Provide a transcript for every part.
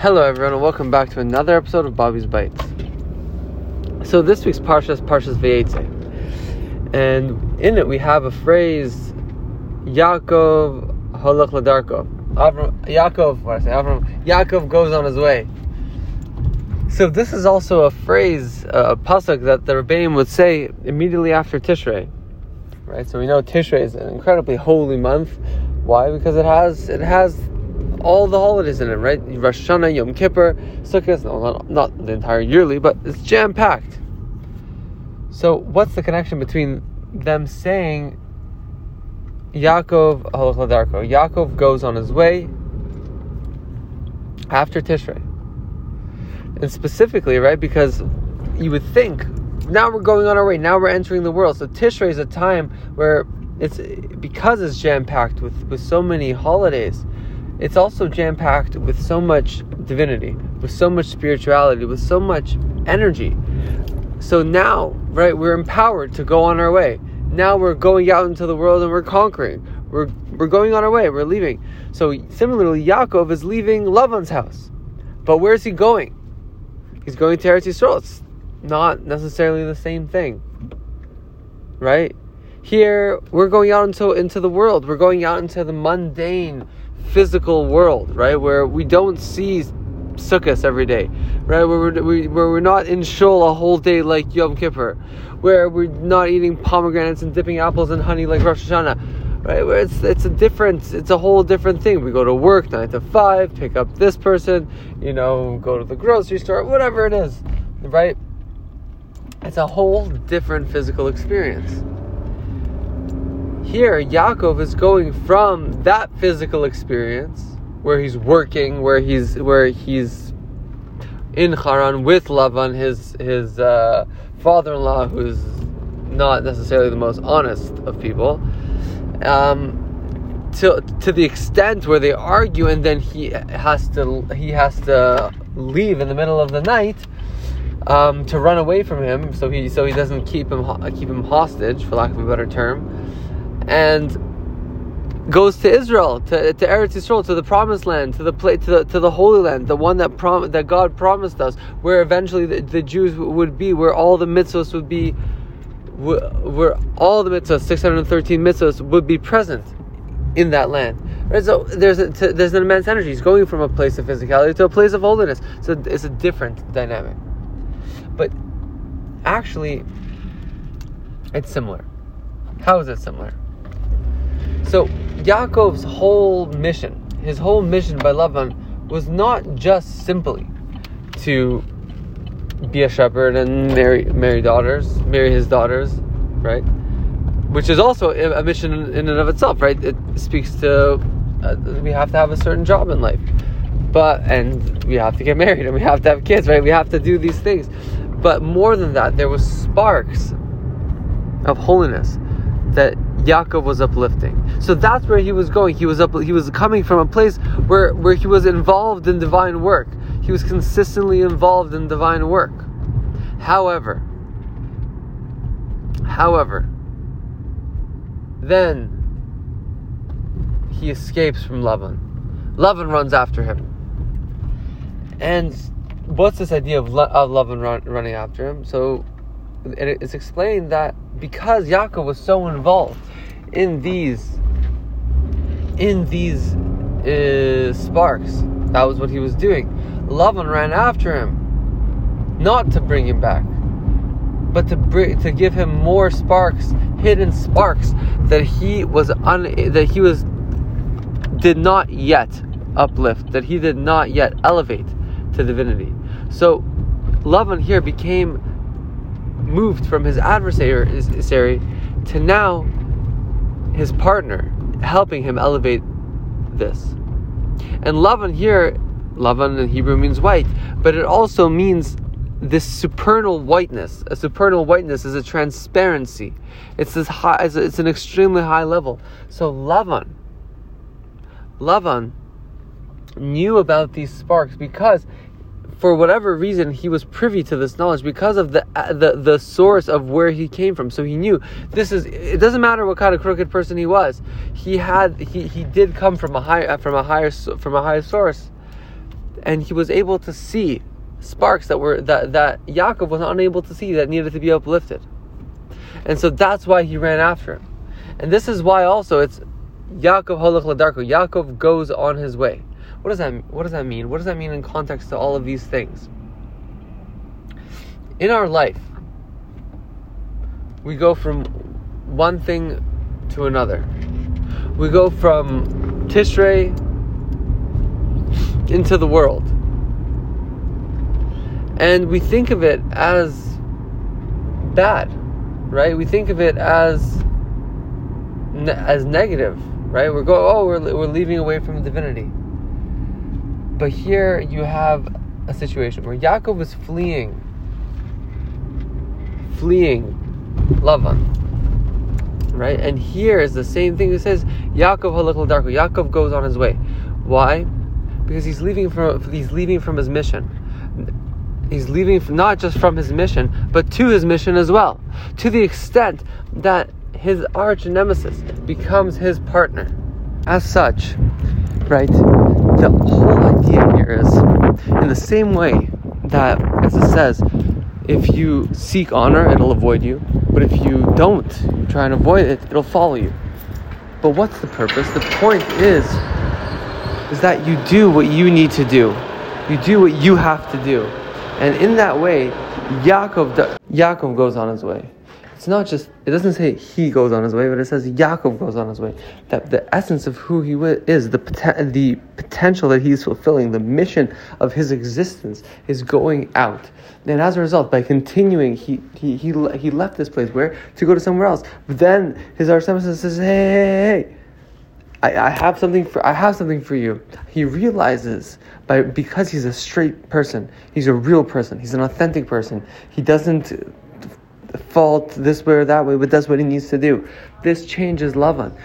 Hello, everyone, and welcome back to another episode of Bobby's Bites. So this week's parsha is Parshas Vayetze, and in it we have a phrase, Yaakov holach ladarko. Avram, Yaakov, what I say, Avram, Yaakov goes on his way. So this is also a phrase, a pasuk that the Rebbeim would say immediately after Tishrei, right? So we know Tishrei is an incredibly holy month. Why? Because it has it has all the holidays in it, right? Rosh Hashanah, Yom Kippur, Sukkot, no, not, not the entire yearly, but it's jam packed. So, what's the connection between them saying Yaakov Halach ladarko? Yaakov goes on his way after Tishrei. And specifically, right, because you would think now we're going on our way, now we're entering the world. So Tishrei is a time where it's because it's jam packed with, with so many holidays it's also jam packed with so much divinity, with so much spirituality, with so much energy. So now, right, we're empowered to go on our way. Now we're going out into the world and we're conquering. We're we're going on our way. We're leaving. So similarly, Yaakov is leaving Lavan's house, but where is he going? He's going to Eretz Yisrael. It's not necessarily the same thing, right? Here we're going out into into the world. We're going out into the mundane physical world, right? Where we don't see sukkahs every day, right? Where we're, we, where we're not in shul a whole day like Yom Kippur, where we're not eating pomegranates and dipping apples in honey like Rosh Hashanah, right? Where it's it's a different, it's a whole different thing. We go to work nine to five, pick up this person, you know, go to the grocery store, whatever it is, right? It's a whole different physical experience. Here, Yaakov is going from that physical experience where he's working, where he's where he's in Haran with Lavan, his his uh, father-in-law, who's not necessarily the most honest of people. Um, to to the extent where they argue, and then he has to he has to leave in the middle of the night um, to run away from him, so he so he doesn't keep him keep him hostage, for lack of a better term and goes to Israel, to, to Eretz Yisrael, to the Promised Land, to the to the to the Holy Land, the one that prom- that God promised us, where eventually the, the Jews would be, where all the mitzvahs would be, where all the mitzvahs, six hundred thirteen mitzvahs, would be present in that land. Right? So there's a, to, there's an immense energy. He's going from a place of physicality to a place of holiness. So it's a different dynamic, but actually, it's similar. How is it similar? So Yaakov's whole mission, his whole mission by Lavan, was not just simply to be a shepherd and marry marry daughters, marry his daughters, right? Which is also a mission in and of itself, right? It speaks to uh, we have to have a certain job in life, but and we have to get married and we have to have kids, right? We have to do these things, but more than that, there was sparks of holiness that Yaakov was uplifting. So that's where he was going. He was up. He was coming from a place where where he was involved in divine work. He was consistently involved in divine work. However, however, then he escapes from Lavan. Lavan runs after him. And what's this idea of, of Lavan run, running after him? So it's explained that because Yaakov was so involved in these in these uh, sparks, that was what he was doing. Lavan ran after him, not to bring him back, but to bring to give him more sparks, hidden sparks that he was un, that he was did not yet uplift, that he did not yet elevate to divinity. So Lavan here became moved from his adversary to now his partner, helping him elevate this. And Lavan here, Lavan in Hebrew means white, but it also means this supernal whiteness. A supernal whiteness is a transparency. It's this high. It's, an extremely high level. So Lavan, Lavan knew about these sparks because for whatever reason, he was privy to this knowledge because of the uh, the the source of where he came from. So he knew this is. It doesn't matter what kind of crooked person he was. He had he he did come from a high from a higher from a higher source, and he was able to see sparks that were that that Yaakov was unable to see that needed to be uplifted. And so that's why he ran after him. And this is why also it's Yaakov holach ladarko. Yaakov goes on his way. What does that what does that mean? What does that mean in context to all of these things? In our life, we go from one thing to another. We go from Tishrei into the world. And we think of it as bad, right? We think of it as as negative, right? We're going, oh, we're, we're leaving away from divinity. But here you have a situation where Yaakov is fleeing, fleeing Lavan, right? And here is the same thing. It says Yaakov halach ladarko. Yaakov goes on his way. Why? Because he's leaving from he's leaving from his mission. He's leaving not just from his mission, but to his mission as well. To the extent that his arch nemesis becomes his partner. As such, right, the whole idea here is in the same way that, as it says, if you seek honor, it'll avoid you. But if you don't you try and avoid it, it'll follow you. But what's the purpose? The point is, is that you do what you need to do. You do what you have to do. And in that way, Yaakov, Yaakov goes on his way. It's not just, it doesn't say he goes on his way, but it says Yaakov goes on his way. That the essence of who he is, the, the potential that he's fulfilling, the mission of his existence is going out. And as a result, by continuing, he, he, he, he left this place where? To go to somewhere else. But then his nemesis says, hey, hey, hey. I, I have something for I have something for you. He realizes by because he's a straight person, he's a real person, he's an authentic person. He doesn't fault this way or that way, but does what he needs to do. This changes Lavan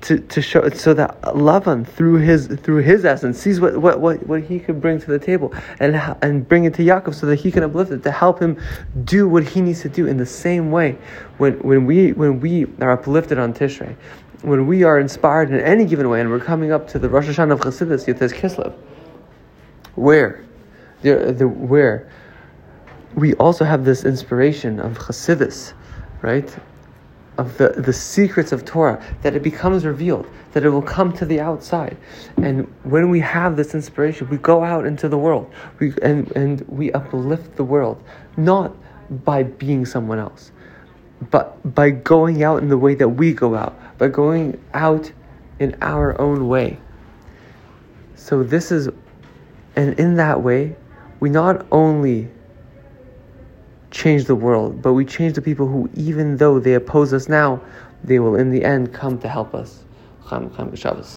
to, to show so that Lavan through his through his essence sees what, what, what, what he could bring to the table and and bring it to Yaakov so that he can uplift it to help him do what he needs to do in the same way when when we when we are uplifted on Tishrei when we are inspired in any given way and we're coming up to the Rosh Hashanah of Chassidus Yud Tes Kislev where the, the where we also have this inspiration of Chassidus, right? Of the, the secrets of Torah, that it becomes revealed, that it will come to the outside. And when we have this inspiration, we go out into the world we, and, and we uplift the world, not by being someone else, but by going out in the way that we go out, by going out in our own way. So, this is, and in that way, we not only change the world, but we change the people who, even though they oppose us now, they will in the end come to help us.